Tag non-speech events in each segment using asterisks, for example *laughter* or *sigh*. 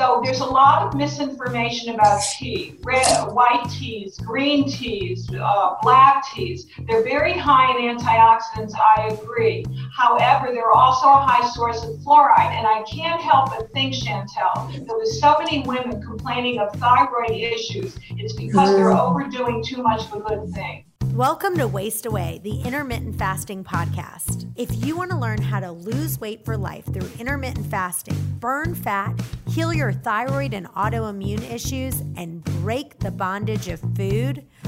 So there's a lot of misinformation about tea. Red, white teas, green teas, uh, black teas. They're very high in antioxidants, I agree. However, they're also a high source of fluoride. And I can't help but think, Chantel, that with so many women complaining of thyroid issues, it's because they're mm. overdoing too much of a good thing. Welcome to Waist Away, the intermittent fasting podcast. If you want to learn how to lose weight for life through intermittent fasting, burn fat, heal your thyroid and autoimmune issues, and break the bondage of food,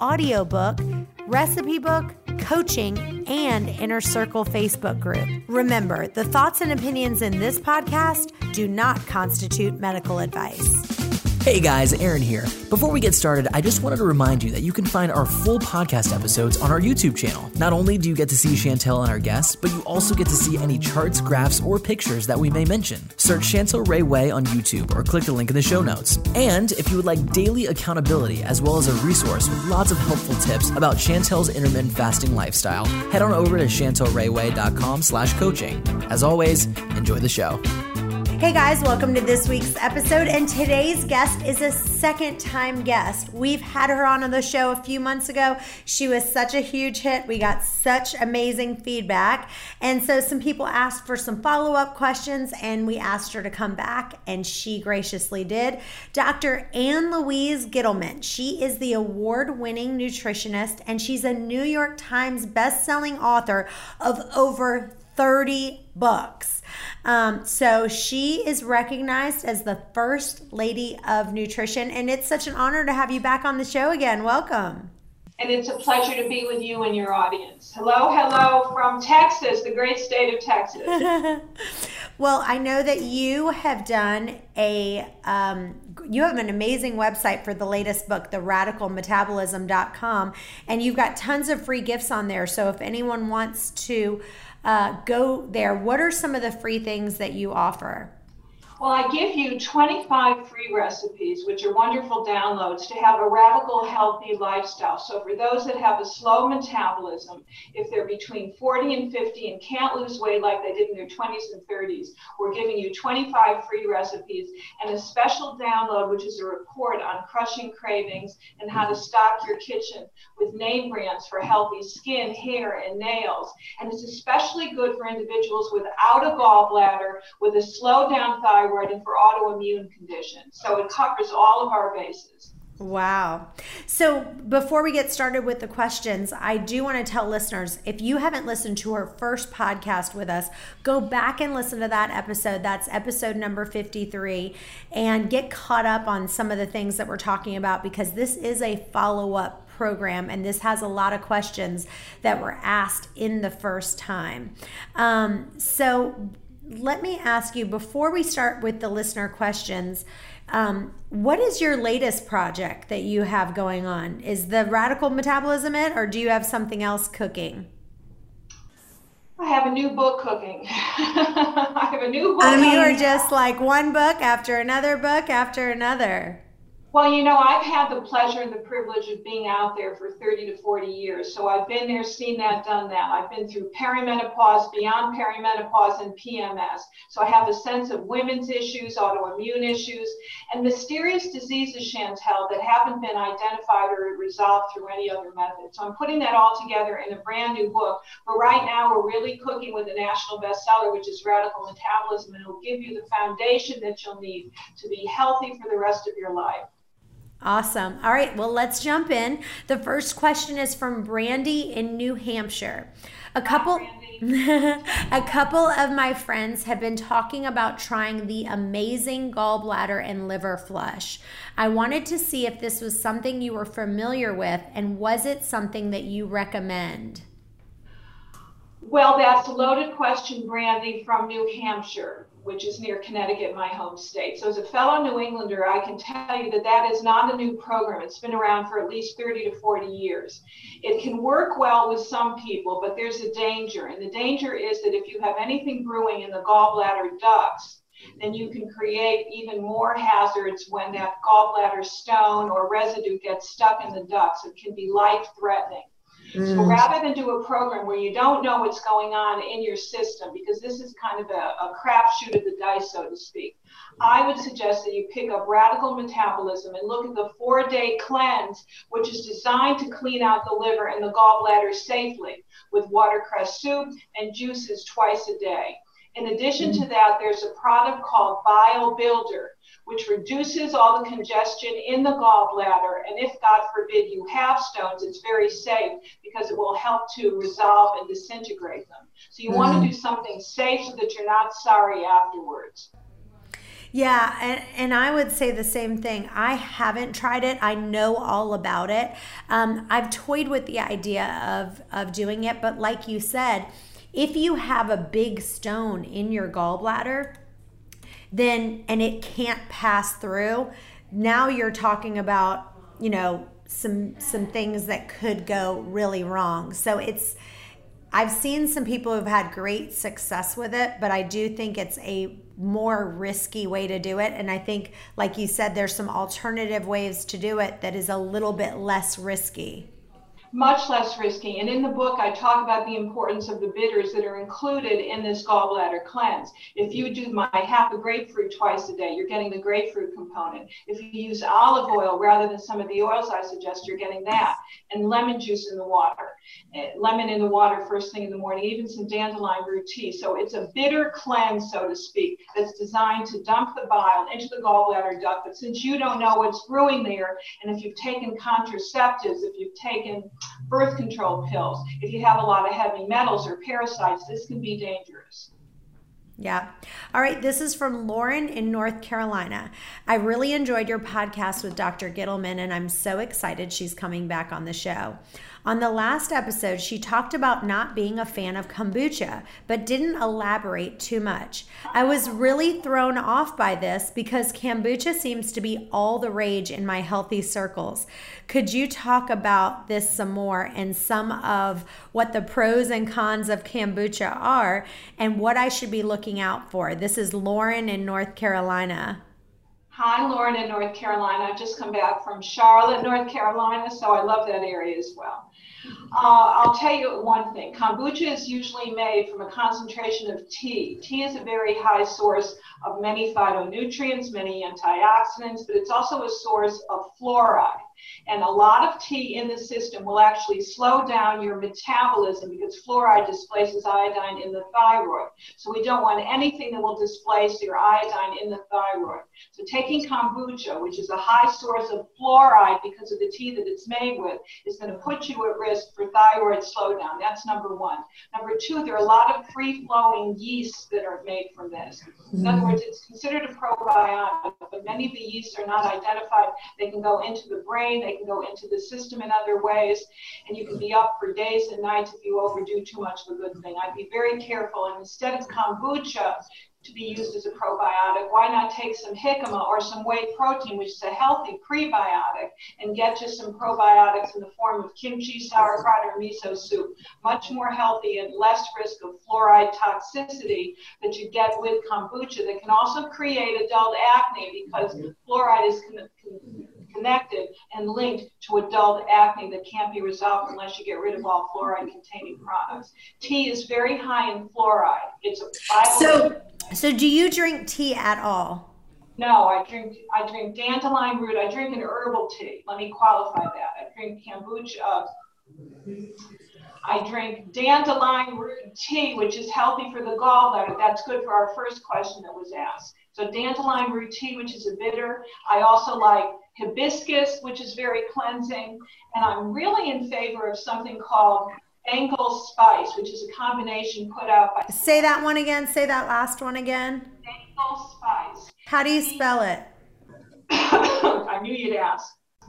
audiobook, recipe book, coaching, and Inner Circle Facebook group. Remember, the thoughts and opinions in this podcast do not constitute medical advice. Hey guys, Aaron here. Before we get started, I just wanted to remind you that you can find our full podcast episodes on our YouTube channel. Not only do you get to see Chantel and our guests, but you also get to see any charts, graphs, or pictures that we may mention. Search Chantel Ray Way on YouTube or click the link in the show notes. And if you would like daily accountability as well as a resource with lots of helpful tips about Chantel's intermittent fasting lifestyle, head on over to chantelrayway.com slash coaching. As always, enjoy the show. Hey guys, welcome to this week's episode. And today's guest is a second time guest. We've had her on the show a few months ago. She was such a huge hit. We got such amazing feedback. And so some people asked for some follow up questions, and we asked her to come back, and she graciously did. Dr. Ann Louise Gittleman. She is the award winning nutritionist, and she's a New York Times best-selling author of over 30 books. Um, so she is recognized as the first lady of nutrition, and it's such an honor to have you back on the show again. Welcome. And it's a pleasure to be with you and your audience. Hello, hello from Texas, the great state of Texas. *laughs* well, I know that you have done a, um, you have an amazing website for the latest book, the radicalmetabolism.com, and you've got tons of free gifts on there. So if anyone wants to, uh, go there. What are some of the free things that you offer? Well, I give you 25 free recipes, which are wonderful downloads to have a radical healthy lifestyle. So, for those that have a slow metabolism, if they're between 40 and 50 and can't lose weight like they did in their 20s and 30s, we're giving you 25 free recipes and a special download, which is a report on crushing cravings and how to stock your kitchen with name brands for healthy skin, hair, and nails. And it's especially good for individuals without a gallbladder, with a slow down thyroid thyroid and for autoimmune conditions. So it covers all of our bases. Wow. So before we get started with the questions, I do want to tell listeners if you haven't listened to her first podcast with us, go back and listen to that episode. That's episode number 53 and get caught up on some of the things that we're talking about because this is a follow up program and this has a lot of questions that were asked in the first time. Um, so let me ask you before we start with the listener questions um, what is your latest project that you have going on is the radical metabolism it or do you have something else cooking I have a new book cooking. *laughs* I have a new book. I mean, you're just like one book after another book after another. Well, you know, I've had the pleasure and the privilege of being out there for 30 to 40 years. So I've been there, seen that, done that. I've been through perimenopause, beyond perimenopause, and PMS. So I have a sense of women's issues, autoimmune issues, and mysterious diseases, Chantel, that haven't been identified or resolved through any other method. So I'm putting that all together in a brand new book. But right now, we're really cooking with a national bestseller, which is Radical Metabolism, and it'll give you the foundation that you'll need to be healthy for the rest of your life. Awesome. All right, well, let's jump in. The first question is from Brandy in New Hampshire. A couple *laughs* a couple of my friends have been talking about trying the amazing gallbladder and liver flush. I wanted to see if this was something you were familiar with and was it something that you recommend? Well, that's a loaded question, Brandy from New Hampshire which is near Connecticut, my home state. So, as a fellow New Englander, I can tell you that that is not a new program. It's been around for at least 30 to 40 years. It can work well with some people, but there's a danger. And the danger is that if you have anything brewing in the gallbladder ducts, then you can create even more hazards when that gallbladder stone or residue gets stuck in the ducts. It can be life threatening. Mm. So rather than do a program where you don't know what's going on in your system, because this is kind of a, a crapshoot of the dice, so to speak, I would suggest that you pick up radical metabolism and look at the four day cleanse, which is designed to clean out the liver and the gallbladder safely with watercress soup and juices twice a day. In addition to that, there's a product called Bile Builder, which reduces all the congestion in the gallbladder. And if, God forbid, you have stones, it's very safe because it will help to resolve and disintegrate them. So you mm-hmm. want to do something safe so that you're not sorry afterwards. Yeah, and, and I would say the same thing. I haven't tried it. I know all about it. Um, I've toyed with the idea of of doing it, but like you said, if you have a big stone in your gallbladder, then and it can't pass through, now you're talking about, you know, some some things that could go really wrong. So it's I've seen some people who've had great success with it, but I do think it's a more risky way to do it. And I think, like you said, there's some alternative ways to do it that is a little bit less risky much less risky. And in the book, I talk about the importance of the bitters that are included in this gallbladder cleanse. If you do my half a grapefruit twice a day, you're getting the grapefruit component. If you use olive oil rather than some of the oils I suggest, you're getting that. And lemon juice in the water, Uh, lemon in the water first thing in the morning, even some dandelion root tea. So it's a bitter cleanse, so to speak, that's designed to dump the bile into the gallbladder duct. But since you don't know what's brewing there, and if you've taken contraceptives, if you've taken birth control pills. If you have a lot of heavy metals or parasites, this can be dangerous. Yeah. All right. This is from Lauren in North Carolina. I really enjoyed your podcast with Dr. Gittleman, and I'm so excited she's coming back on the show. On the last episode, she talked about not being a fan of kombucha, but didn't elaborate too much. I was really thrown off by this because kombucha seems to be all the rage in my healthy circles. Could you talk about this some more and some of what the pros and cons of kombucha are and what I should be looking out for? This is Lauren in North Carolina. Hi, Lauren in North Carolina. I've just come back from Charlotte, North Carolina, so I love that area as well. Uh, I'll tell you one thing. Kombucha is usually made from a concentration of tea. Tea is a very high source of many phytonutrients, many antioxidants, but it's also a source of fluoride. And a lot of tea in the system will actually slow down your metabolism because fluoride displaces iodine in the thyroid. So we don't want anything that will displace your iodine in the thyroid. So taking kombucha, which is a high source of fluoride because of the tea that it's made with, is going to put you at risk for thyroid slowdown. That's number one. Number two, there are a lot of free flowing yeasts that are made from this. In other words, it's considered a probiotic, but many of the yeasts are not identified. They can go into the brain, they can go into the system in other ways, and you can be up for days and nights if you overdo too much of a good thing. I'd be very careful. And instead of kombucha, to be used as a probiotic, why not take some jicama or some whey protein, which is a healthy prebiotic, and get just some probiotics in the form of kimchi, sauerkraut, or miso soup? Much more healthy and less risk of fluoride toxicity that you get with kombucha that can also create adult acne because fluoride is con- con- connected and linked to adult acne that can't be resolved unless you get rid of all fluoride containing products. Tea is very high in fluoride. It's a so so do you drink tea at all? No, I drink I drink dandelion root. I drink an herbal tea. Let me qualify that. I drink kombucha. I drink dandelion root tea, which is healthy for the gallbladder. That's good for our first question that was asked. So dandelion root tea, which is a bitter. I also like hibiscus, which is very cleansing. And I'm really in favor of something called Bengal spice, which is a combination put out by. Say that one again. Say that last one again. Bengal spice. How do you spell it? *coughs* I knew you'd ask. *laughs*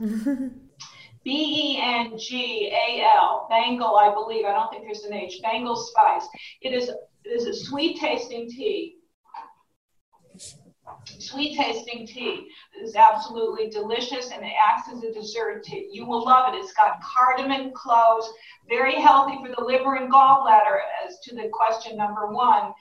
B E N G A L, Bengal, I believe. I don't think there's an H. Bengal spice. It is it is a sweet tasting tea sweet tasting tea is absolutely delicious and it acts as a dessert tea. You will love it. It's got cardamom, cloves, very healthy for the liver and gallbladder, as to the question number one.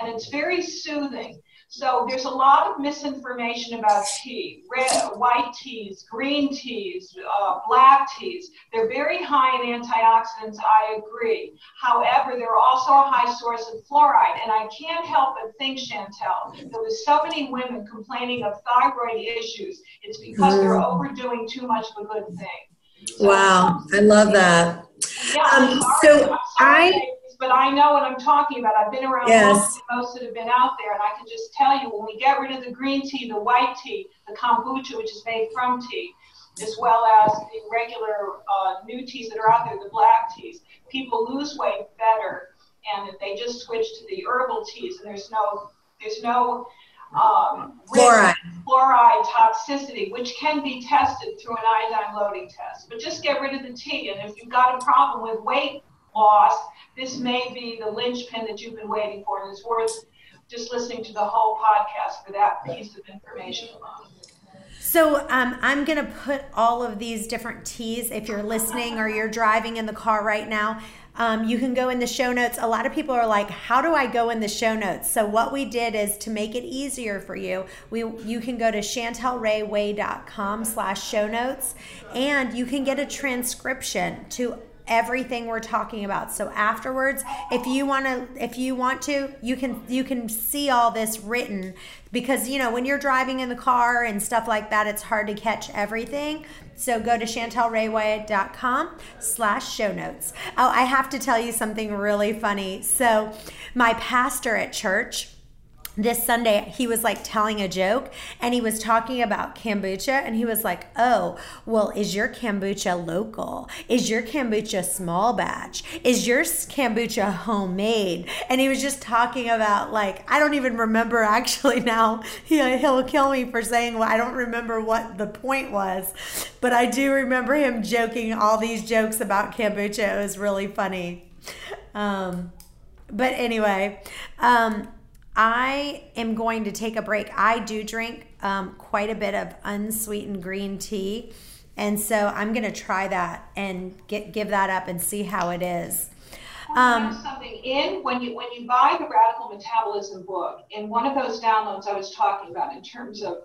And it's very soothing. So there's a lot of misinformation about tea, red, white teas, green teas, uh, black teas. They're very high in antioxidants, I agree. However, they're also a high source of fluoride. And I can't help but think, Chantel, there was so many women complaining of thyroid issues. It's because mm. they're overdoing too much of a good thing. So, wow, I love that. Yeah, um, so I but I know what I'm talking about. I've been around yes. most, that have been out there, and I can just tell you when we get rid of the green tea, the white tea, the kombucha, which is made from tea, as well as the regular uh, new teas that are out there, the black teas, people lose weight better, and if they just switch to the herbal teas, and there's no there's no um, fluoride. fluoride toxicity, which can be tested through an iodine loading test. But just get rid of the tea, and if you've got a problem with weight loss, this may be the linchpin that you've been waiting for, and it's worth just listening to the whole podcast for that piece of information alone. So um, I'm going to put all of these different teas. If you're listening or you're driving in the car right now, um, you can go in the show notes. A lot of people are like, "How do I go in the show notes?" So what we did is to make it easier for you. We you can go to chantelrayway.com slash show notes, and you can get a transcription to everything we're talking about. So afterwards, if you want to if you want to, you can you can see all this written because you know, when you're driving in the car and stuff like that, it's hard to catch everything. So go to chantelrayway.com slash show notes. Oh, I have to tell you something really funny. So my pastor at church this Sunday, he was like telling a joke and he was talking about kombucha. And he was like, Oh, well, is your kombucha local? Is your kombucha small batch? Is your kombucha homemade? And he was just talking about, like, I don't even remember *laughs* actually now. He, he'll kill me for saying, well, I don't remember what the point was. But I do remember him joking all these jokes about kombucha. It was really funny. Um, but anyway, um, I am going to take a break. I do drink um, quite a bit of unsweetened green tea. And so I'm going to try that and get give that up and see how it is. Um, something in when you when you buy the Radical Metabolism book, in one of those downloads I was talking about in terms of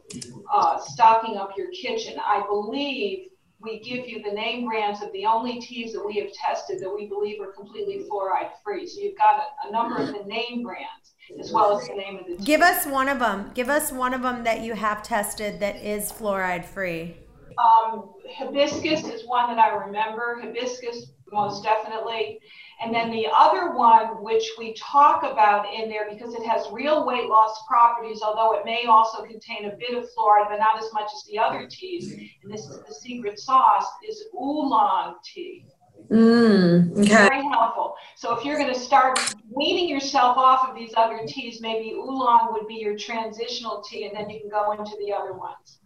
uh, stocking up your kitchen, I believe we give you the name brands of the only teas that we have tested that we believe are completely fluoride free. So you've got a, a number of the name brands as well as the name of the tea. Give us one of them. Give us one of them that you have tested that is fluoride free. Um, hibiscus is one that I remember. Hibiscus, most definitely. And then the other one, which we talk about in there because it has real weight loss properties, although it may also contain a bit of fluoride, but not as much as the other teas. And this is the secret sauce, is oolong tea. Mm, okay. Very helpful. So if you're going to start weaning yourself off of these other teas, maybe oolong would be your transitional tea, and then you can go into the other ones.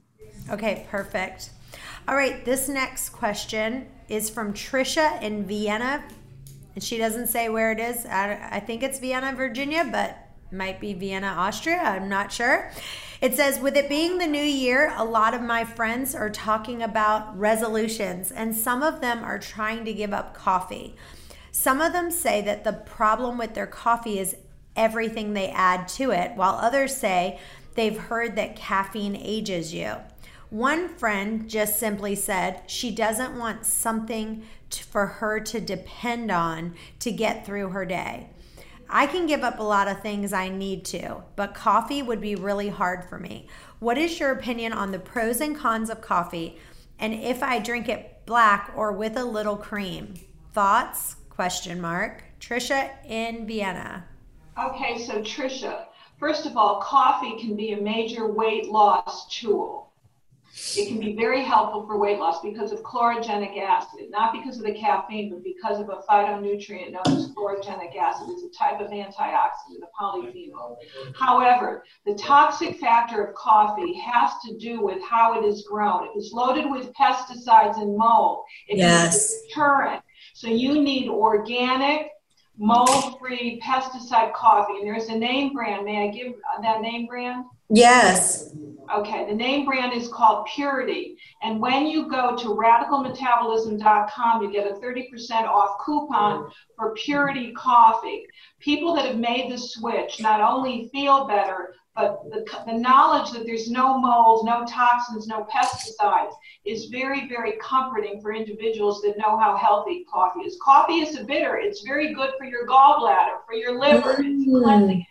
Okay, perfect. All right, this next question is from Trisha in Vienna, and she doesn't say where it is. I, I think it's Vienna, Virginia, but might be Vienna, Austria. I'm not sure. It says, with it being the new year, a lot of my friends are talking about resolutions, and some of them are trying to give up coffee. Some of them say that the problem with their coffee is everything they add to it, while others say they've heard that caffeine ages you. One friend just simply said she doesn't want something for her to depend on to get through her day. I can give up a lot of things I need to, but coffee would be really hard for me. What is your opinion on the pros and cons of coffee and if I drink it black or with a little cream? Thoughts? Question mark. Trisha in Vienna. Okay, so Trisha, first of all, coffee can be a major weight loss tool. It can be very helpful for weight loss because of chlorogenic acid, not because of the caffeine, but because of a phytonutrient known as chlorogenic acid. It's a type of antioxidant, a polyphenol. However, the toxic factor of coffee has to do with how it is grown. It is loaded with pesticides and mold. It yes. is a deterrent. So you need organic, mold-free pesticide coffee. And there's a name brand. May I give that name brand? Yes. Okay, the name brand is called Purity. And when you go to radicalmetabolism.com, you get a 30% off coupon mm-hmm. for Purity coffee. People that have made the switch not only feel better, but the, the knowledge that there's no mold, no toxins, no pesticides is very, very comforting for individuals that know how healthy coffee is. Coffee is a bitter. It's very good for your gallbladder, for your liver. It's a cleansing mm. agent.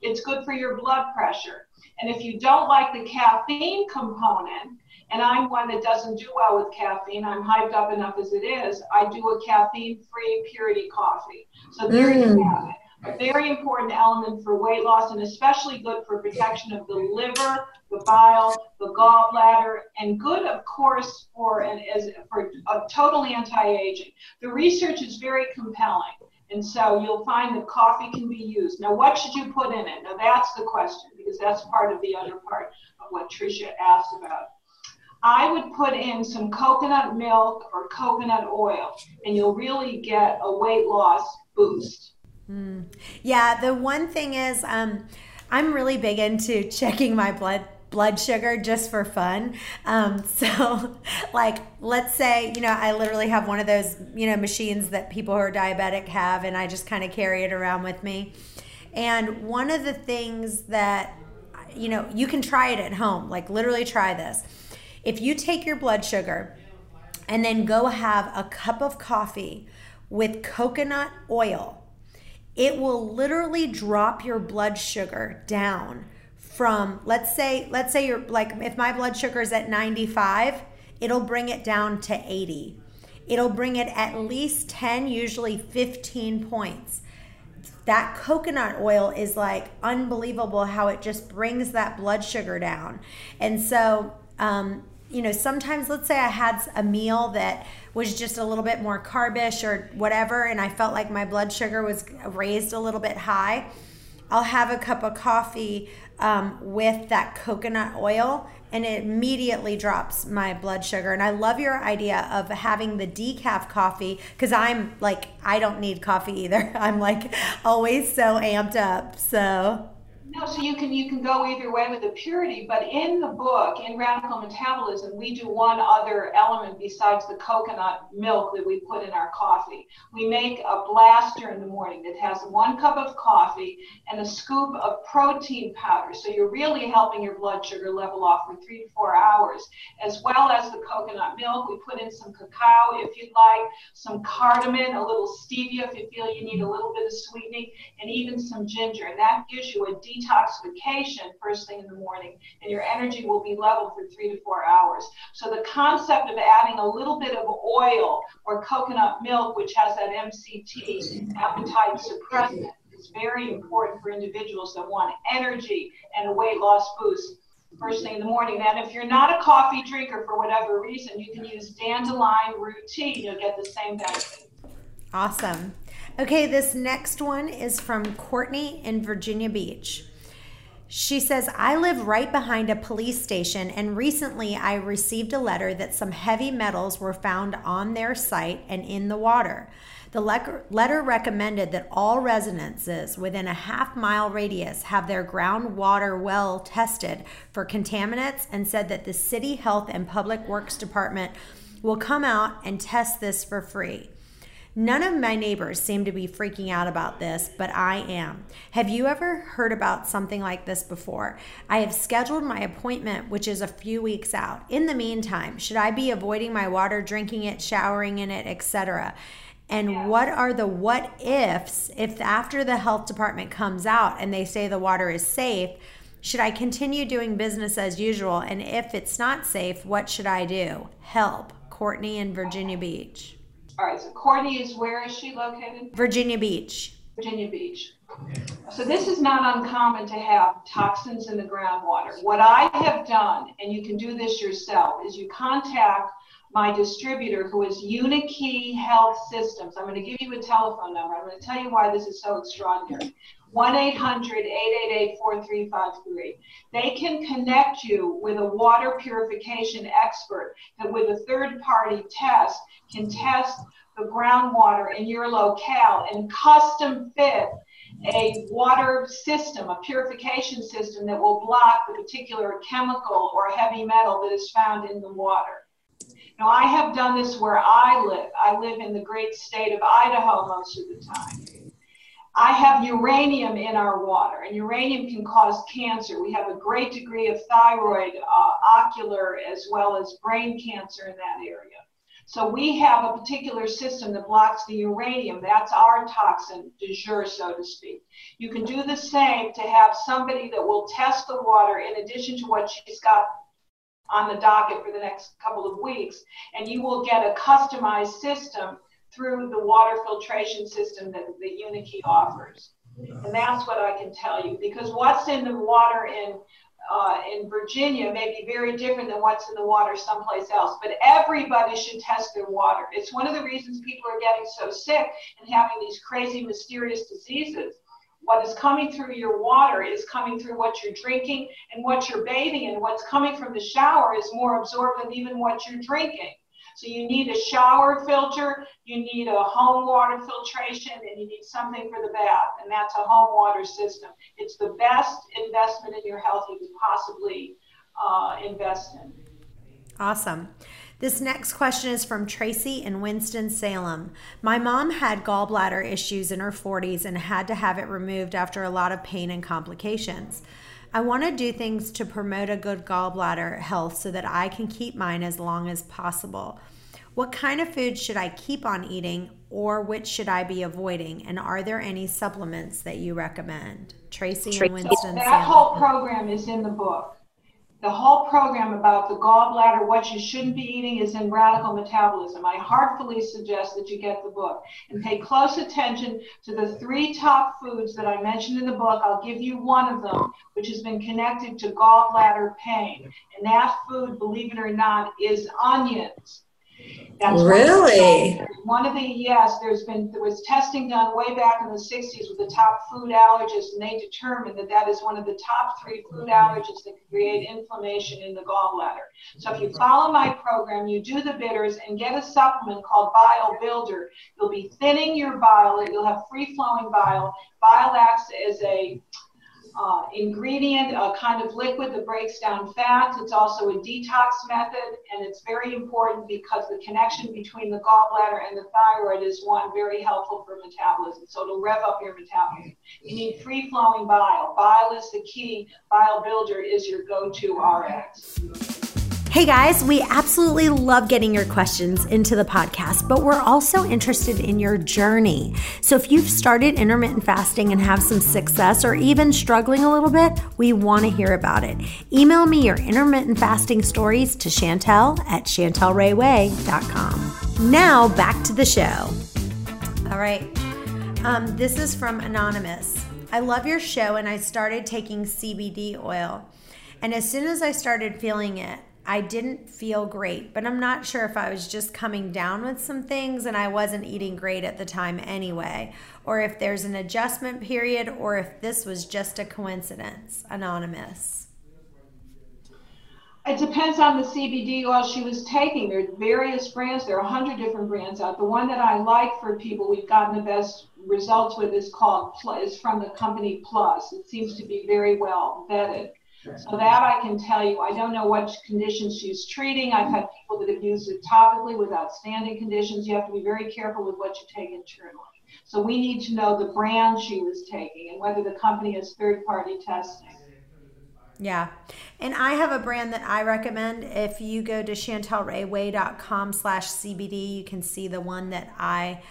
It's good for your blood pressure. And if you don't like the caffeine component, and I'm one that doesn't do well with caffeine, I'm hyped up enough as it is, I do a caffeine free purity coffee. So there mm. you have it. A very important element for weight loss and especially good for protection of the liver, the bile, the gallbladder, and good, of course, for an, as for a totally anti-aging. The research is very compelling. And so you'll find that coffee can be used. Now, what should you put in it? Now, that's the question because that's part of the other part of what Tricia asked about. I would put in some coconut milk or coconut oil, and you'll really get a weight loss boost. Mm. Yeah, the one thing is, um, I'm really big into checking my blood blood sugar just for fun. Um, *laughs* so, like, let's say, you know, I literally have one of those, you know, machines that people who are diabetic have, and I just kind of carry it around with me. And one of the things that, you know, you can try it at home, like, literally try this. If you take your blood sugar and then go have a cup of coffee with coconut oil, it will literally drop your blood sugar down from let's say let's say you're like if my blood sugar is at 95 it'll bring it down to 80 it'll bring it at least 10 usually 15 points. That coconut oil is like unbelievable how it just brings that blood sugar down. And so um, you know sometimes let's say i had a meal that was just a little bit more carbish or whatever and i felt like my blood sugar was raised a little bit high I'll have a cup of coffee um, with that coconut oil and it immediately drops my blood sugar. And I love your idea of having the decaf coffee because I'm like, I don't need coffee either. *laughs* I'm like always so amped up. So no, so you can you can go either way with the purity, but in the book, in Radical Metabolism, we do one other element besides the coconut milk that we put in our coffee. We make a blaster in the morning that has one cup of coffee and a scoop of protein powder. So you're really helping your blood sugar level off for three to four hours, as well as the coconut milk. We put in some cacao if you'd like, some cardamom, a little stevia if you feel you need a little bit of sweetening, and even some ginger. And that gives you a detox detoxification first thing in the morning, and your energy will be level for three to four hours. So the concept of adding a little bit of oil or coconut milk, which has that MCT appetite suppressant, is very important for individuals that want energy and a weight loss boost first thing in the morning. And if you're not a coffee drinker for whatever reason, you can use dandelion root tea. You'll get the same benefit. Awesome. Okay, this next one is from Courtney in Virginia Beach. She says, I live right behind a police station, and recently I received a letter that some heavy metals were found on their site and in the water. The letter recommended that all residences within a half mile radius have their groundwater well tested for contaminants and said that the City Health and Public Works Department will come out and test this for free. None of my neighbors seem to be freaking out about this, but I am. Have you ever heard about something like this before? I have scheduled my appointment, which is a few weeks out. In the meantime, should I be avoiding my water, drinking it, showering in it, etc.? And yeah. what are the what ifs if after the health department comes out and they say the water is safe? Should I continue doing business as usual? And if it's not safe, what should I do? Help. Courtney in Virginia Beach. All right, so Courtney is where is she located? Virginia Beach. Virginia Beach. So this is not uncommon to have toxins in the groundwater. What I have done, and you can do this yourself, is you contact my distributor who is Unikey Health Systems. I'm going to give you a telephone number. I'm going to tell you why this is so extraordinary. 1 800 888 4353. They can connect you with a water purification expert that, with a third party test, can test the groundwater in your locale and custom fit a water system, a purification system that will block the particular chemical or heavy metal that is found in the water. Now, I have done this where I live. I live in the great state of Idaho most of the time. I have uranium in our water, and uranium can cause cancer. We have a great degree of thyroid, uh, ocular, as well as brain cancer in that area. So we have a particular system that blocks the uranium. That's our toxin du jour, so to speak. You can do the same to have somebody that will test the water in addition to what she's got on the docket for the next couple of weeks, and you will get a customized system through the water filtration system that, that Unikey offers. And that's what I can tell you because what's in the water in uh, in Virginia may be very different than what's in the water someplace else. But everybody should test their water. It's one of the reasons people are getting so sick and having these crazy, mysterious diseases. What is coming through your water is coming through what you're drinking and what you're bathing in. What's coming from the shower is more absorbed than even what you're drinking. So you need a shower filter, you need a home water filtration, and you need something for the bath, and that's a home water system. It's the best investment in your health you could possibly uh, invest in. Awesome. This next question is from Tracy in Winston-Salem. My mom had gallbladder issues in her 40s and had to have it removed after a lot of pain and complications. I want to do things to promote a good gallbladder health so that I can keep mine as long as possible. What kind of food should I keep on eating or which should I be avoiding? And are there any supplements that you recommend? Tracy, Tracy. and Winston. That whole program is in the book. The whole program about the gallbladder, what you shouldn't be eating, is in Radical Metabolism. I heartfully suggest that you get the book and pay close attention to the three top foods that I mentioned in the book. I'll give you one of them, which has been connected to gallbladder pain. And that food, believe it or not, is onions. That's really one of the yes. There's been there was testing done way back in the 60s with the top food allergists, and they determined that that is one of the top three food allergens that can create inflammation in the gallbladder. So if you follow my program, you do the bitters and get a supplement called Bile Builder. You'll be thinning your bile. You'll have free flowing bile. Bile acts as a uh, ingredient, a kind of liquid that breaks down fats. It's also a detox method, and it's very important because the connection between the gallbladder and the thyroid is one very helpful for metabolism. So it'll rev up your metabolism. You need free flowing bile. Bile is the key. Bile Builder is your go to RX. Hey guys, we absolutely love getting your questions into the podcast, but we're also interested in your journey. So if you've started intermittent fasting and have some success or even struggling a little bit, we want to hear about it. Email me your intermittent fasting stories to Chantel at chantelrayway.com. Now back to the show. All right. Um, this is from Anonymous. I love your show and I started taking CBD oil. And as soon as I started feeling it, I didn't feel great, but I'm not sure if I was just coming down with some things and I wasn't eating great at the time anyway, or if there's an adjustment period, or if this was just a coincidence. Anonymous. It depends on the CBD oil she was taking. There are various brands. There are a hundred different brands out. The one that I like for people we've gotten the best results with is called is from the company Plus. It seems to be very well vetted. So that I can tell you. I don't know what conditions she's treating. I've had people that have used it topically with outstanding conditions. You have to be very careful with what you take internally. So we need to know the brand she was taking and whether the company is third party testing. Yeah. And I have a brand that I recommend. If you go to chantelrayway.com slash CBD, you can see the one that I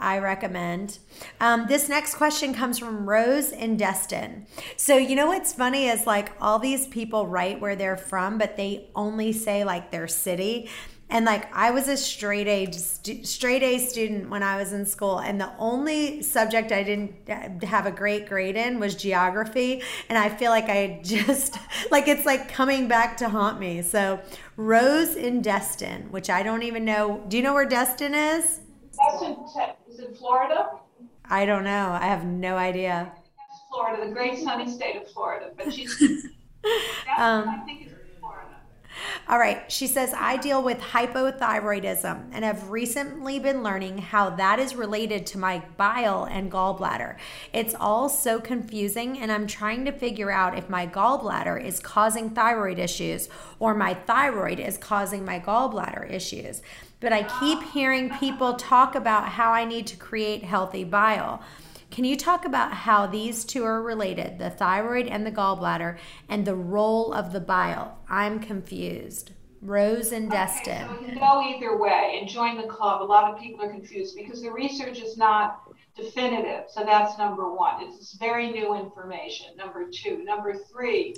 I recommend. Um, this next question comes from Rose in Destin. So, you know what's funny is like all these people write where they're from, but they only say like their city. And like I was a straight A straight A student when I was in school, and the only subject I didn't have a great grade in was geography. And I feel like I *laughs* just like it's like coming back to haunt me. So Rose in Destin, which I don't even know. Do you know where Destin is? Destin, in Florida? I don't know. I have no idea. Florida, the great sunny state of Florida. But she's, *laughs* um, I think it's Florida. All right. She says, I deal with hypothyroidism and have recently been learning how that is related to my bile and gallbladder. It's all so confusing, and I'm trying to figure out if my gallbladder is causing thyroid issues or my thyroid is causing my gallbladder issues. But I keep hearing people talk about how I need to create healthy bile. Can you talk about how these two are related, the thyroid and the gallbladder, and the role of the bile? I'm confused. Rose and Destin. Okay, so we can go either way and join the club. A lot of people are confused because the research is not definitive. So that's number one. It's very new information. Number two. Number three,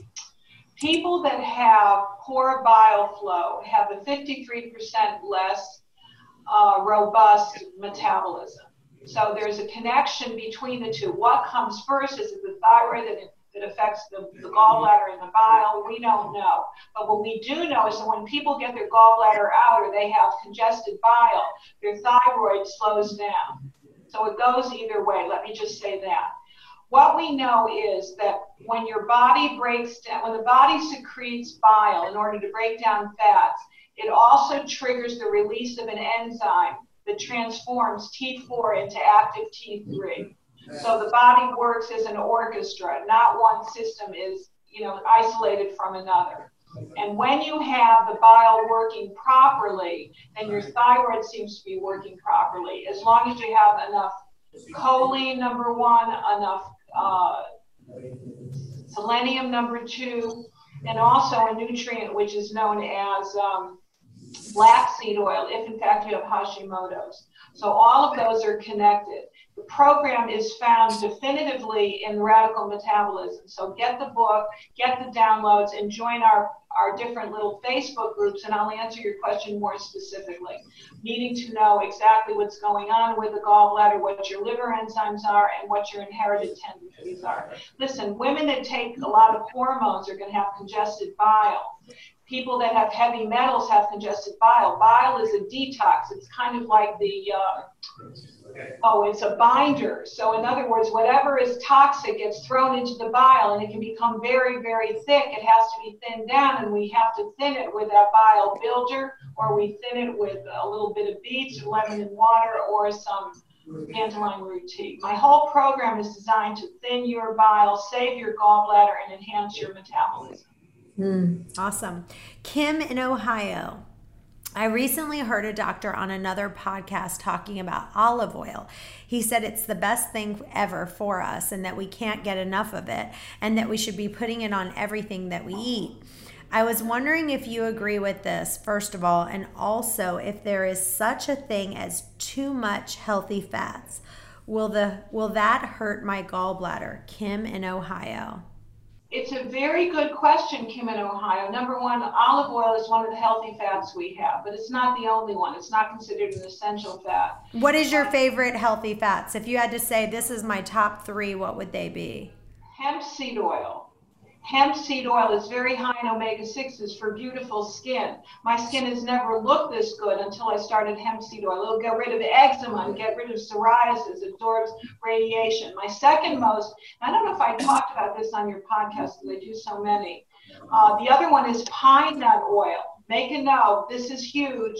people that have poor bile flow have a 53% less uh, robust metabolism. So there's a connection between the two. What comes first? Is it the thyroid that, that affects the, the gallbladder and the bile? We don't know. But what we do know is that when people get their gallbladder out or they have congested bile, their thyroid slows down. So it goes either way. Let me just say that. What we know is that when your body breaks down, when the body secretes bile in order to break down fats, it also triggers the release of an enzyme that transforms T4 into active T3. So the body works as an orchestra, not one system is, you know, isolated from another. And when you have the bile working properly, then your thyroid seems to be working properly. As long as you have enough choline, number one, enough uh, selenium, number two, and also a nutrient which is known as um, black seed oil if in fact you have Hashimoto's. So all of those are connected. The program is found definitively in radical metabolism. So get the book, get the downloads, and join our, our different little Facebook groups, and I'll answer your question more specifically. Needing to know exactly what's going on with the gallbladder, what your liver enzymes are, and what your inherited tendencies are. Listen, women that take a lot of hormones are going to have congested bile people that have heavy metals have congested bile. Bile is a detox. It's kind of like the, uh, oh, it's a binder. So, in other words, whatever is toxic gets thrown into the bile and it can become very, very thick. It has to be thinned down, and we have to thin it with a bile builder, or we thin it with a little bit of beets, lemon and water, or some dandelion root tea. My whole program is designed to thin your bile, save your gallbladder, and enhance your metabolism. Mm. Awesome. Kim in Ohio. I recently heard a doctor on another podcast talking about olive oil. He said it's the best thing ever for us and that we can't get enough of it and that we should be putting it on everything that we eat. I was wondering if you agree with this, first of all, and also if there is such a thing as too much healthy fats. Will the will that hurt my gallbladder? Kim in Ohio. It's a very good question, Kim in Ohio. Number one, olive oil is one of the healthy fats we have, but it's not the only one. It's not considered an essential fat. What is your favorite healthy fats? If you had to say this is my top three, what would they be? Hemp seed oil Hemp seed oil is very high in omega 6s for beautiful skin. My skin has never looked this good until I started hemp seed oil. It'll get rid of eczema and get rid of psoriasis, absorbs radiation. My second most, I don't know if I talked about this on your podcast because I do so many. Uh, the other one is pine nut oil. Make a note, this is huge.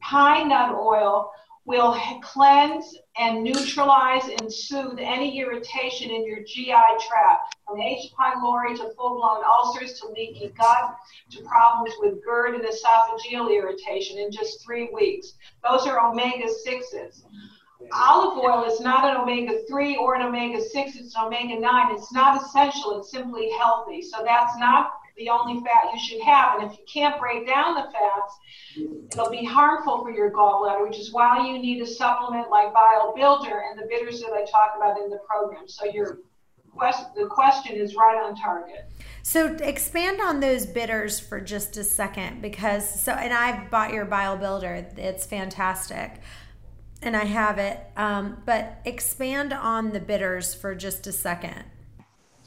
Pine nut oil will cleanse and neutralize and soothe any irritation in your GI tract, from H. pylori to full-blown ulcers to leaky gut to problems with GERD and esophageal irritation in just three weeks. Those are omega-6s. Olive oil is not an omega-3 or an omega-6, it's an omega-9. It's not essential, it's simply healthy. So that's not the only fat you should have. And if you can't break down the fats, it'll be harmful for your gallbladder, which is why you need a supplement like Bile Builder and the bitters that I talk about in the program. So your quest, the question is right on target. So expand on those bitters for just a second because so and I've bought your Bile Builder. It's fantastic. And I have it. Um, but expand on the bitters for just a second.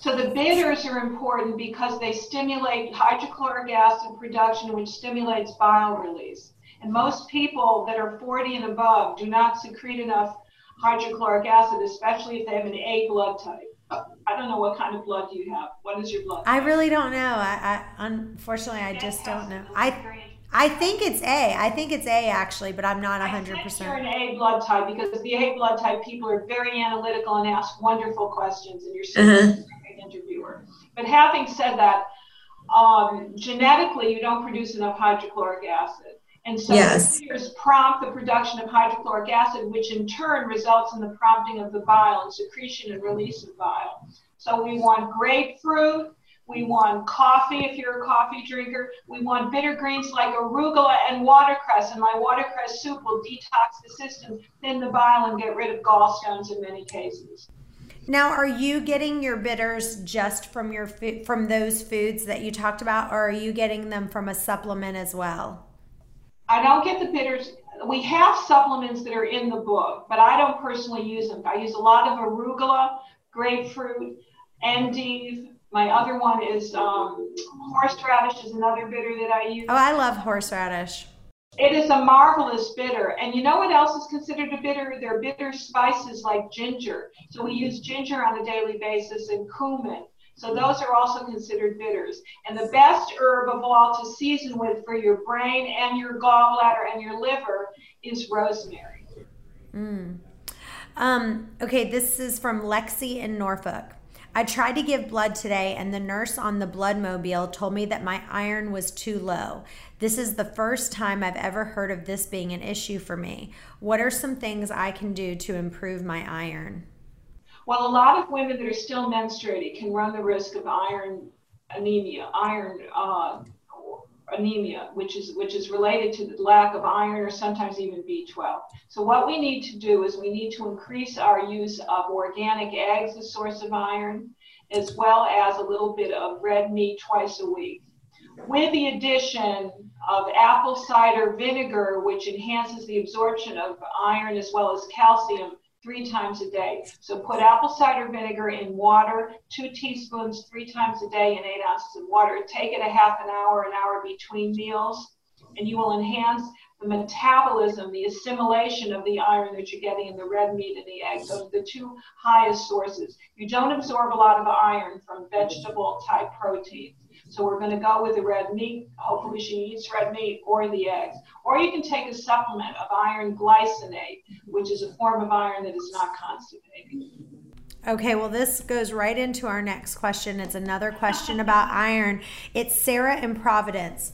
So the bitters are important because they stimulate hydrochloric acid production, which stimulates bile release. And most people that are 40 and above do not secrete enough hydrochloric acid, especially if they have an A blood type. I don't know what kind of blood you have. What is your blood? I really don't know. I, I unfortunately I just don't know. I I think it's A. I think it's A actually, but I'm not 100%. I you're an A blood type because the A blood type people are very analytical and ask wonderful questions, and you're such uh-huh. an interviewer. But having said that, um, genetically, you don't produce enough hydrochloric acid. And so yes. tears prompt the production of hydrochloric acid, which in turn results in the prompting of the bile and secretion and release of bile. So we want grapefruit, we want coffee if you're a coffee drinker. We want bitter greens like arugula and watercress. And my watercress soup will detox the system, thin the bile, and get rid of gallstones in many cases. Now, are you getting your bitters just from your from those foods that you talked about, or are you getting them from a supplement as well? I don't get the bitters. We have supplements that are in the book, but I don't personally use them. I use a lot of arugula, grapefruit, endive, my other one is um, horseradish is another bitter that I use. Oh, I love horseradish. It is a marvelous bitter. And you know what else is considered a bitter? They're bitter spices like ginger. So we use ginger on a daily basis and cumin. So those are also considered bitters. And the best herb of all to season with for your brain and your gallbladder and your liver is rosemary. Mm. Um, okay, this is from Lexi in Norfolk. I tried to give blood today, and the nurse on the blood mobile told me that my iron was too low. This is the first time I've ever heard of this being an issue for me. What are some things I can do to improve my iron? Well, a lot of women that are still menstruating can run the risk of iron anemia, iron uh, anemia, which is which is related to the lack of iron or sometimes even B12. So what we need to do is we need to increase our use of organic eggs, as a source of iron, as well as a little bit of red meat twice a week. With the addition of apple cider vinegar, which enhances the absorption of iron as well as calcium, three times a day. So put apple cider vinegar in water, two teaspoons three times a day in eight ounces of water. Take it a half an hour, an hour between meals, and you will enhance the metabolism, the assimilation of the iron that you're getting in the red meat and the eggs. Those are the two highest sources. You don't absorb a lot of iron from vegetable type proteins. So we're going to go with the red meat. Hopefully she eats red meat or the eggs. Or you can take a supplement of iron glycinate, which is a form of iron that is not constipating. Okay, well, this goes right into our next question. It's another question about iron. It's Sarah in Providence.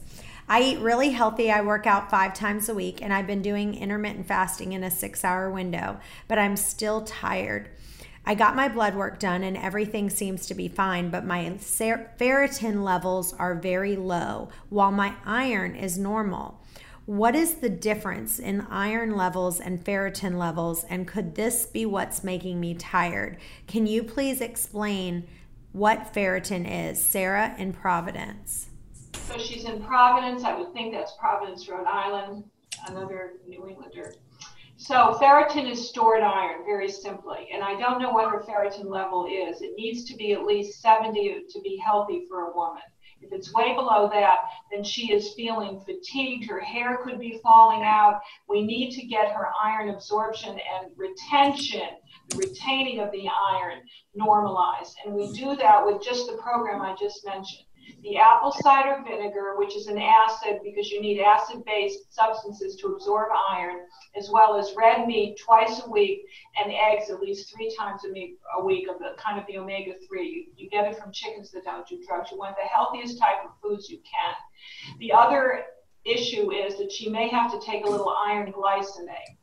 I eat really healthy. I work out five times a week, and I've been doing intermittent fasting in a six hour window, but I'm still tired. I got my blood work done and everything seems to be fine, but my ferritin levels are very low while my iron is normal. What is the difference in iron levels and ferritin levels, and could this be what's making me tired? Can you please explain what ferritin is? Sarah in Providence. So she's in Providence. I would think that's Providence, Rhode Island, another New Englander. So ferritin is stored iron, very simply. And I don't know what her ferritin level is. It needs to be at least 70 to be healthy for a woman. If it's way below that, then she is feeling fatigued. Her hair could be falling out. We need to get her iron absorption and retention, the retaining of the iron, normalized. And we do that with just the program I just mentioned the apple cider vinegar, which is an acid because you need acid based substances to absorb iron, as well as red meat twice a week and eggs at least three times a week, a week of the kind of the omega 3. You, you get it from chickens that don't do drugs. You want the healthiest type of foods you can. The other issue is that she may have to take a little iron glycinate,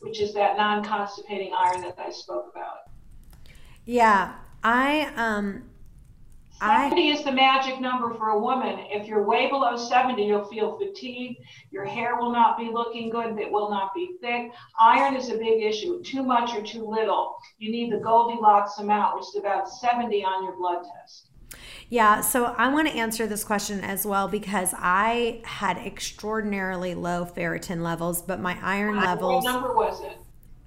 which is that non constipating iron that I spoke about. Yeah, I um 70 is the magic number for a woman. If you're way below 70, you'll feel fatigued. Your hair will not be looking good. It will not be thick. Iron is a big issue. Too much or too little. You need the Goldilocks amount, which is about 70 on your blood test. Yeah, so I want to answer this question as well because I had extraordinarily low ferritin levels, but my iron levels. What number was it?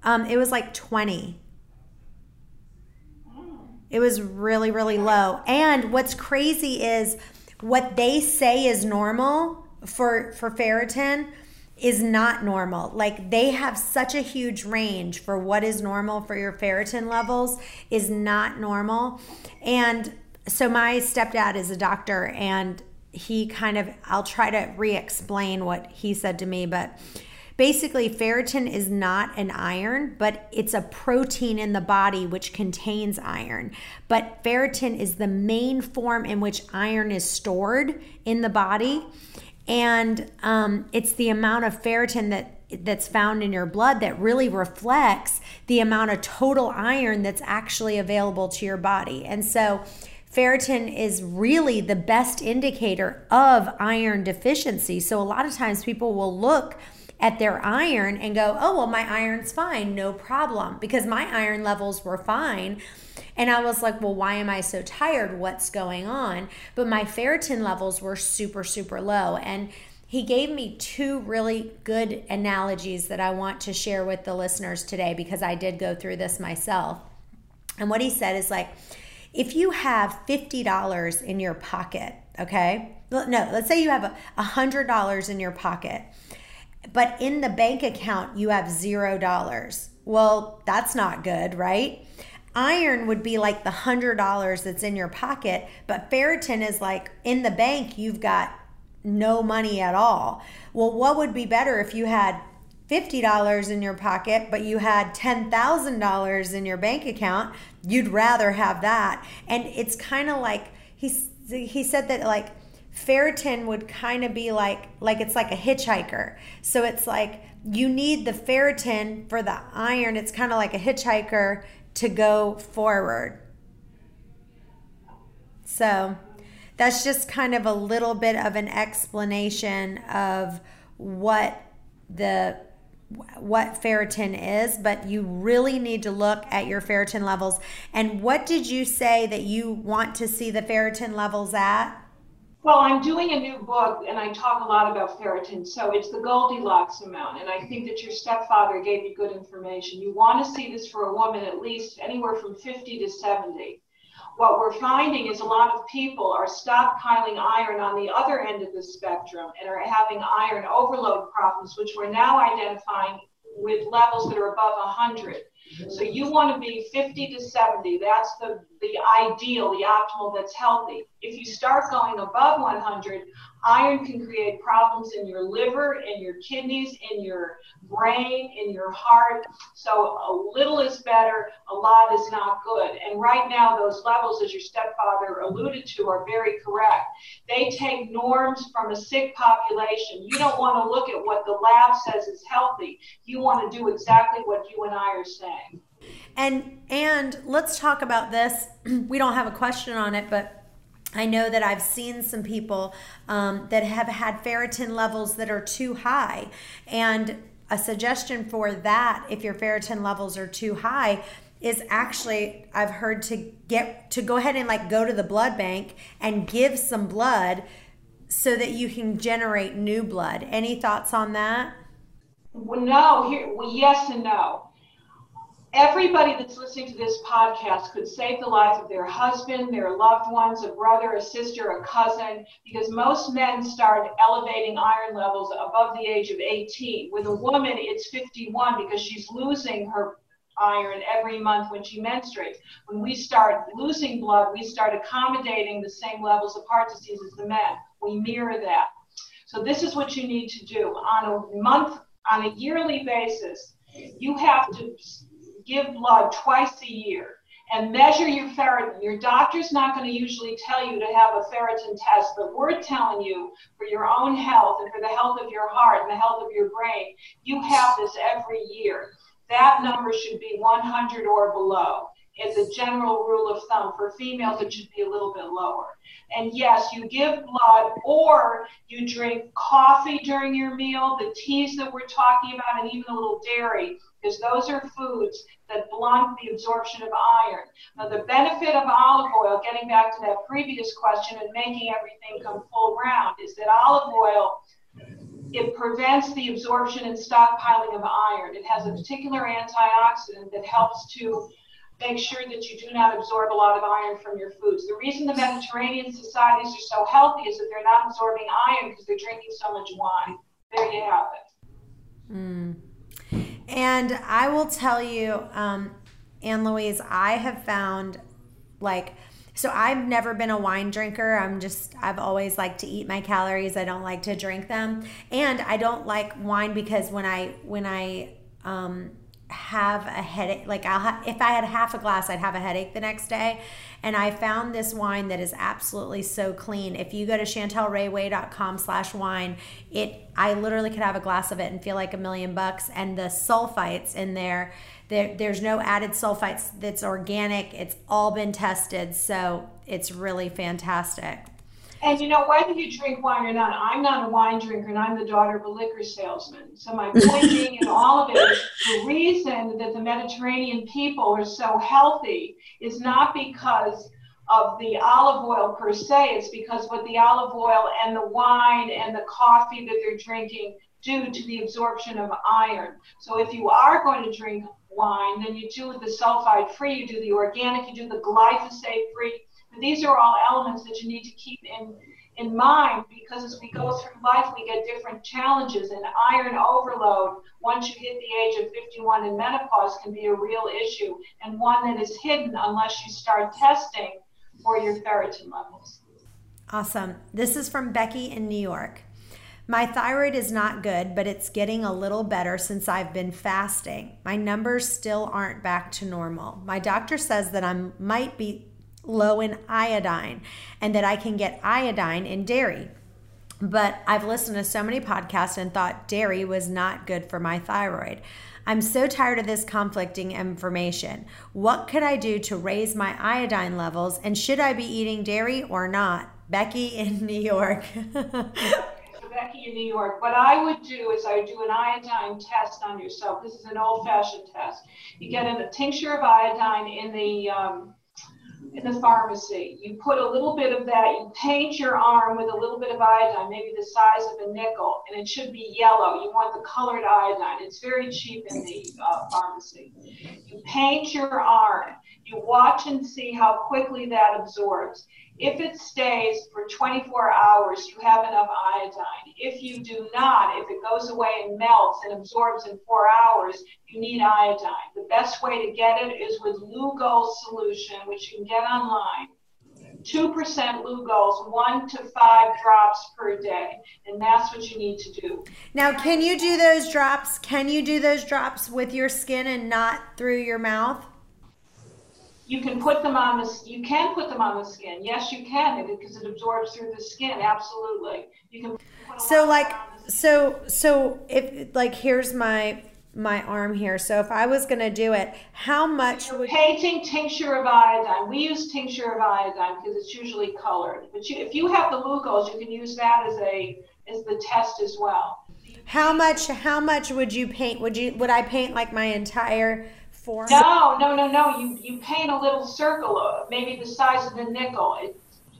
Um, it was like 20. It was really, really low. And what's crazy is what they say is normal for for ferritin is not normal. Like they have such a huge range for what is normal for your ferritin levels is not normal. And so my stepdad is a doctor and he kind of I'll try to re-explain what he said to me, but basically ferritin is not an iron, but it's a protein in the body which contains iron. But ferritin is the main form in which iron is stored in the body. And um, it's the amount of ferritin that that's found in your blood that really reflects the amount of total iron that's actually available to your body. And so ferritin is really the best indicator of iron deficiency. So a lot of times people will look at their iron and go oh well my iron's fine no problem because my iron levels were fine and I was like, well, why am I so tired? What's going on? But my ferritin levels were super, super low. And he gave me two really good analogies that I want to share with the listeners today because I did go through this myself. And what he said is like, if you have $50 in your pocket, okay? No, let's say you have a $100 in your pocket, but in the bank account you have $0. Well, that's not good, right? Iron would be like the hundred dollars that's in your pocket, but ferritin is like in the bank, you've got no money at all. Well, what would be better if you had $50 in your pocket, but you had $10,000 in your bank account? You'd rather have that. And it's kind of like he, he said that like ferritin would kind of be like like it's like a hitchhiker. So it's like you need the ferritin for the iron. It's kind of like a hitchhiker to go forward. So that's just kind of a little bit of an explanation of what the what ferritin is, but you really need to look at your ferritin levels. And what did you say that you want to see the ferritin levels at? Well, I'm doing a new book and I talk a lot about ferritin. So it's the Goldilocks amount. And I think that your stepfather gave you good information. You want to see this for a woman at least anywhere from 50 to 70. What we're finding is a lot of people are stockpiling iron on the other end of the spectrum and are having iron overload problems, which we're now identifying with levels that are above 100. So you want to be 50 to 70. That's the, the ideal, the optimal that's healthy. If you start going above 100, Iron can create problems in your liver, in your kidneys, in your brain, in your heart. So a little is better, a lot is not good. And right now, those levels, as your stepfather alluded to, are very correct. They take norms from a sick population. You don't want to look at what the lab says is healthy. You want to do exactly what you and I are saying. And and let's talk about this. *clears throat* We don't have a question on it, but I know that I've seen some people um, that have had ferritin levels that are too high. And a suggestion for that, if your ferritin levels are too high, is actually I've heard to get to go ahead and like go to the blood bank and give some blood so that you can generate new blood. Any thoughts on that? Well, no, here, well, yes and no everybody that's listening to this podcast could save the life of their husband, their loved ones, a brother, a sister, a cousin, because most men start elevating iron levels above the age of 18. With a woman, it's 51 because she's losing her iron every month when she menstruates. When we start losing blood, we start accommodating the same levels of heart disease as the men. We mirror that. So this is what you need to do on a month, on a yearly basis. You have to give blood twice a year and measure your ferritin. Your doctor's not going to usually tell you to have a ferritin test, but we're telling you for your own health and for the health of your heart and the health of your brain, you have this every year. That number should be 100 or below. It's a general rule of thumb. For females, it should be a little bit lower. And yes, you give blood or you drink coffee during your meal, the teas that we're talking about, and even a little dairy because those are foods that blunt the absorption of iron. Now, the benefit of olive oil, getting back to that previous question and making everything come full round, is that olive oil it prevents the absorption and stockpiling of iron. It has a particular antioxidant that helps to make sure that you do not absorb a lot of iron from your foods. The reason the Mediterranean societies are so healthy is that they're not absorbing iron because they're drinking so much wine. There you have it. Mm. And I will tell you, um, Ann Louise, I have found like so I've never been a wine drinker. I'm just I've always liked to eat my calories. I don't like to drink them. And I don't like wine because when I when I um have a headache like I'll ha- if I had half a glass I'd have a headache the next day and I found this wine that is absolutely so clean if you go to chantelrayway.com slash wine it I literally could have a glass of it and feel like a million bucks and the sulfites in there there, there's no added sulfites that's organic. It's all been tested. So it's really fantastic. And you know, whether you drink wine or not, I'm not a wine drinker and I'm the daughter of a liquor salesman. So my point being in all of it the reason that the Mediterranean people are so healthy is not because of the olive oil per se, it's because what the olive oil and the wine and the coffee that they're drinking do to the absorption of iron. So if you are going to drink wine, then you do the sulfide free, you do the organic, you do the glyphosate free. These are all elements that you need to keep in, in mind because as we go through life, we get different challenges. And iron overload, once you hit the age of 51 in menopause, can be a real issue and one that is hidden unless you start testing for your ferritin levels. Awesome. This is from Becky in New York. My thyroid is not good, but it's getting a little better since I've been fasting. My numbers still aren't back to normal. My doctor says that I might be low in iodine and that I can get iodine in dairy. But I've listened to so many podcasts and thought dairy was not good for my thyroid. I'm so tired of this conflicting information. What could I do to raise my iodine levels? And should I be eating dairy or not? Becky in *laughs* New York. Becky in New York. What I would do is I would do an iodine test on yourself. This is an old-fashioned test. You get a tincture of iodine in the um, in the pharmacy. You put a little bit of that. You paint your arm with a little bit of iodine, maybe the size of a nickel, and it should be yellow. You want the colored iodine. It's very cheap in the uh, pharmacy. You paint your arm. You watch and see how quickly that absorbs. If it stays for 24 hours, you have enough iodine. If you do not, if it goes away and melts and absorbs in four hours, you need iodine. The best way to get it is with Lugol solution, which you can get online. 2% Lugols, one to five drops per day. And that's what you need to do. Now, can you do those drops? Can you do those drops with your skin and not through your mouth? You can put them on the you can put them on the skin. Yes, you can because it absorbs through the skin. Absolutely, you can. so like so so if like here's my my arm here. So if I was going to do it, how much would painting tincture of iodine? We use tincture of iodine because it's usually colored. But you, if you have the Lugol's, you can use that as a as the test as well. How much? How much would you paint? Would you? Would I paint like my entire form? No, no, no, no. You you paint a little circle, of maybe the size of a nickel, it,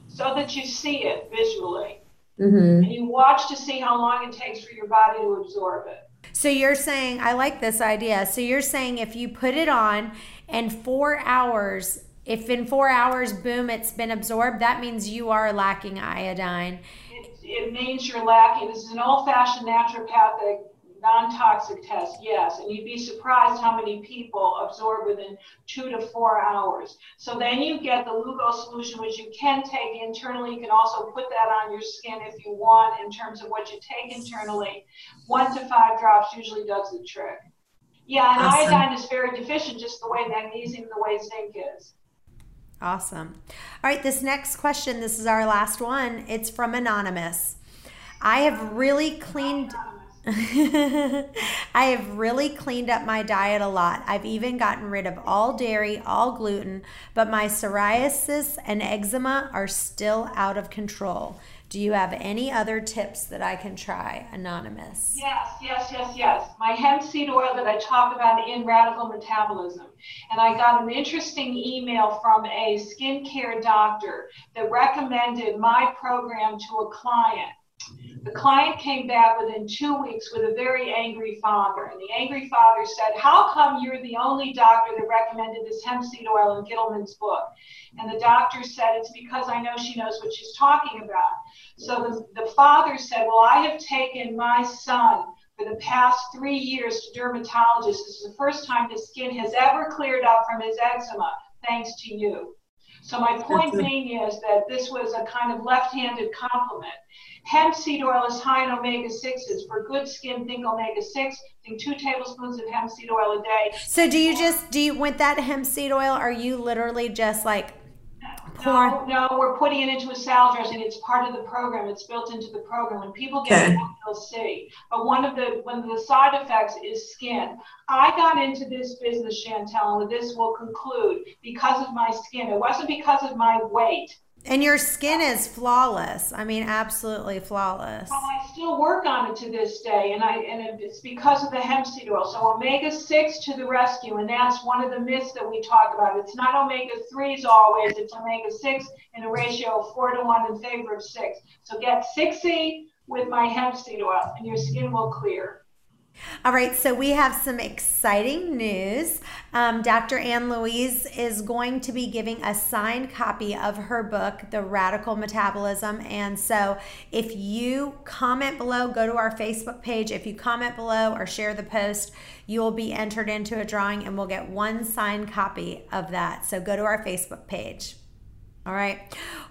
so that you see it visually, mm-hmm. and you watch to see how long it takes for your body to absorb it. So you're saying I like this idea. So you're saying if you put it on and four hours, if in four hours, boom, it's been absorbed, that means you are lacking iodine. It, it means you're lacking. This is an old-fashioned naturopathic non-toxic test, yes. And you'd be surprised how many people absorb within two to four hours. So then you get the Lugol solution, which you can take internally. You can also put that on your skin if you want in terms of what you take internally. One to five drops usually does the trick. Yeah, and awesome. iodine is very deficient, just the way magnesium, the way zinc is. Awesome. All right, this next question, this is our last one. It's from Anonymous. I have really cleaned. *laughs* I have really cleaned up my diet a lot. I've even gotten rid of all dairy, all gluten, but my psoriasis and eczema are still out of control. Do you have any other tips that I can try? Anonymous. Yes, yes, yes, yes. My hemp seed oil that I talk about in radical metabolism. And I got an interesting email from a skincare doctor that recommended my program to a client. The client came back within two weeks with a very angry father. And the angry father said, How come you're the only doctor that recommended this hemp seed oil in Gittleman's book? And the doctor said, It's because I know she knows what she's talking about. So the, the father said, Well, I have taken my son for the past three years to dermatologists. This is the first time his skin has ever cleared up from his eczema, thanks to you. So my point being is that this was a kind of left-handed compliment. Hemp seed oil is high in omega-6s. For good skin, think omega-6. Think two tablespoons of hemp seed oil a day. So do you just, do you, with that hemp seed oil, are you literally just like no, no, we're putting it into a salad dressing. It's part of the program. It's built into the program. When people get okay. it, they'll see. But one of the one of the side effects is skin. I got into this business, Chantel, and this will conclude because of my skin. It wasn't because of my weight. And your skin is flawless. I mean, absolutely flawless. Well, I still work on it to this day, and I and it's because of the hemp seed oil. So omega six to the rescue, and that's one of the myths that we talk about. It's not omega threes always; it's omega six in a ratio of four to one in favor of six. So get sixty with my hemp seed oil, and your skin will clear. All right, so we have some exciting news. Um, Dr. Ann Louise is going to be giving a signed copy of her book, The Radical Metabolism. And so if you comment below, go to our Facebook page. If you comment below or share the post, you will be entered into a drawing and we'll get one signed copy of that. So go to our Facebook page. All right.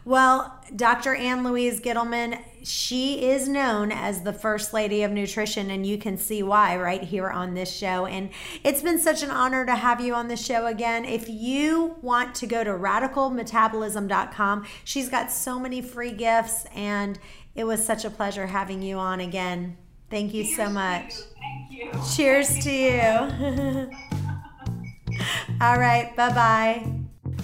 Well, Dr. Ann Louise Gittleman, she is known as the First Lady of Nutrition, and you can see why right here on this show. And it's been such an honor to have you on the show again. If you want to go to radicalmetabolism.com, she's got so many free gifts, and it was such a pleasure having you on again. Thank you Cheers so much. You. You. Cheers to you. *laughs* All right. Bye bye.